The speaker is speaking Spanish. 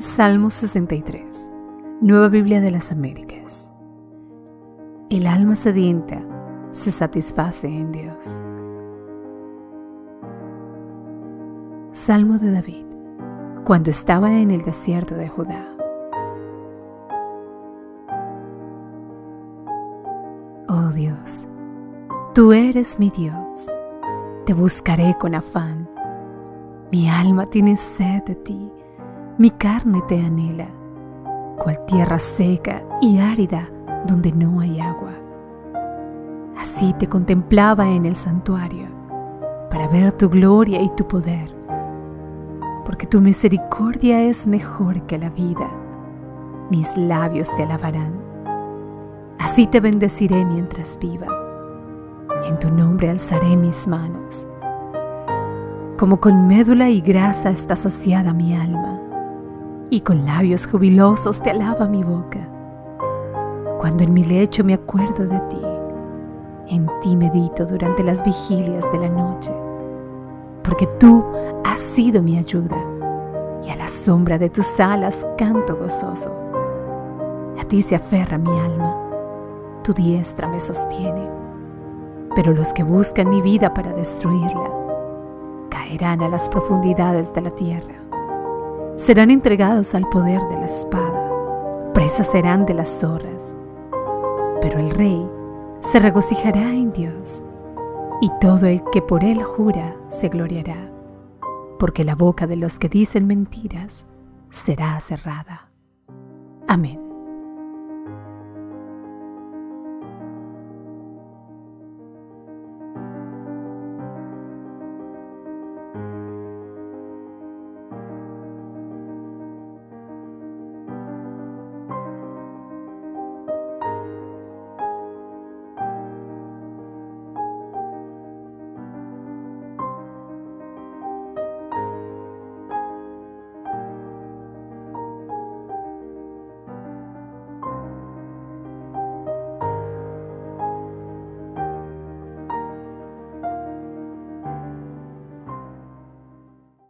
Salmo 63, Nueva Biblia de las Américas. El alma sedienta se satisface en Dios. Salmo de David, cuando estaba en el desierto de Judá. Oh Dios, tú eres mi Dios, te buscaré con afán. Mi alma tiene sed de ti mi carne te anhela, cual tierra seca y árida donde no hay agua. Así te contemplaba en el santuario, para ver tu gloria y tu poder, porque tu misericordia es mejor que la vida. Mis labios te alabarán. Así te bendeciré mientras viva. En tu nombre alzaré mis manos. Como con médula y grasa está saciada mi alma y con labios jubilosos te alaba mi boca. Cuando en mi lecho me acuerdo de ti, en ti medito durante las vigilias de la noche, porque tú has sido mi ayuda y a la sombra de tus alas canto gozoso. A ti se aferra mi alma, tu diestra me sostiene, pero los que buscan mi vida para destruirla caerán a las profundidades de la tierra serán entregados al poder de la espada, presas serán de las zorras. Pero el rey se regocijará en Dios, y todo el que por él jura se gloriará, porque la boca de los que dicen mentiras será cerrada. Amén.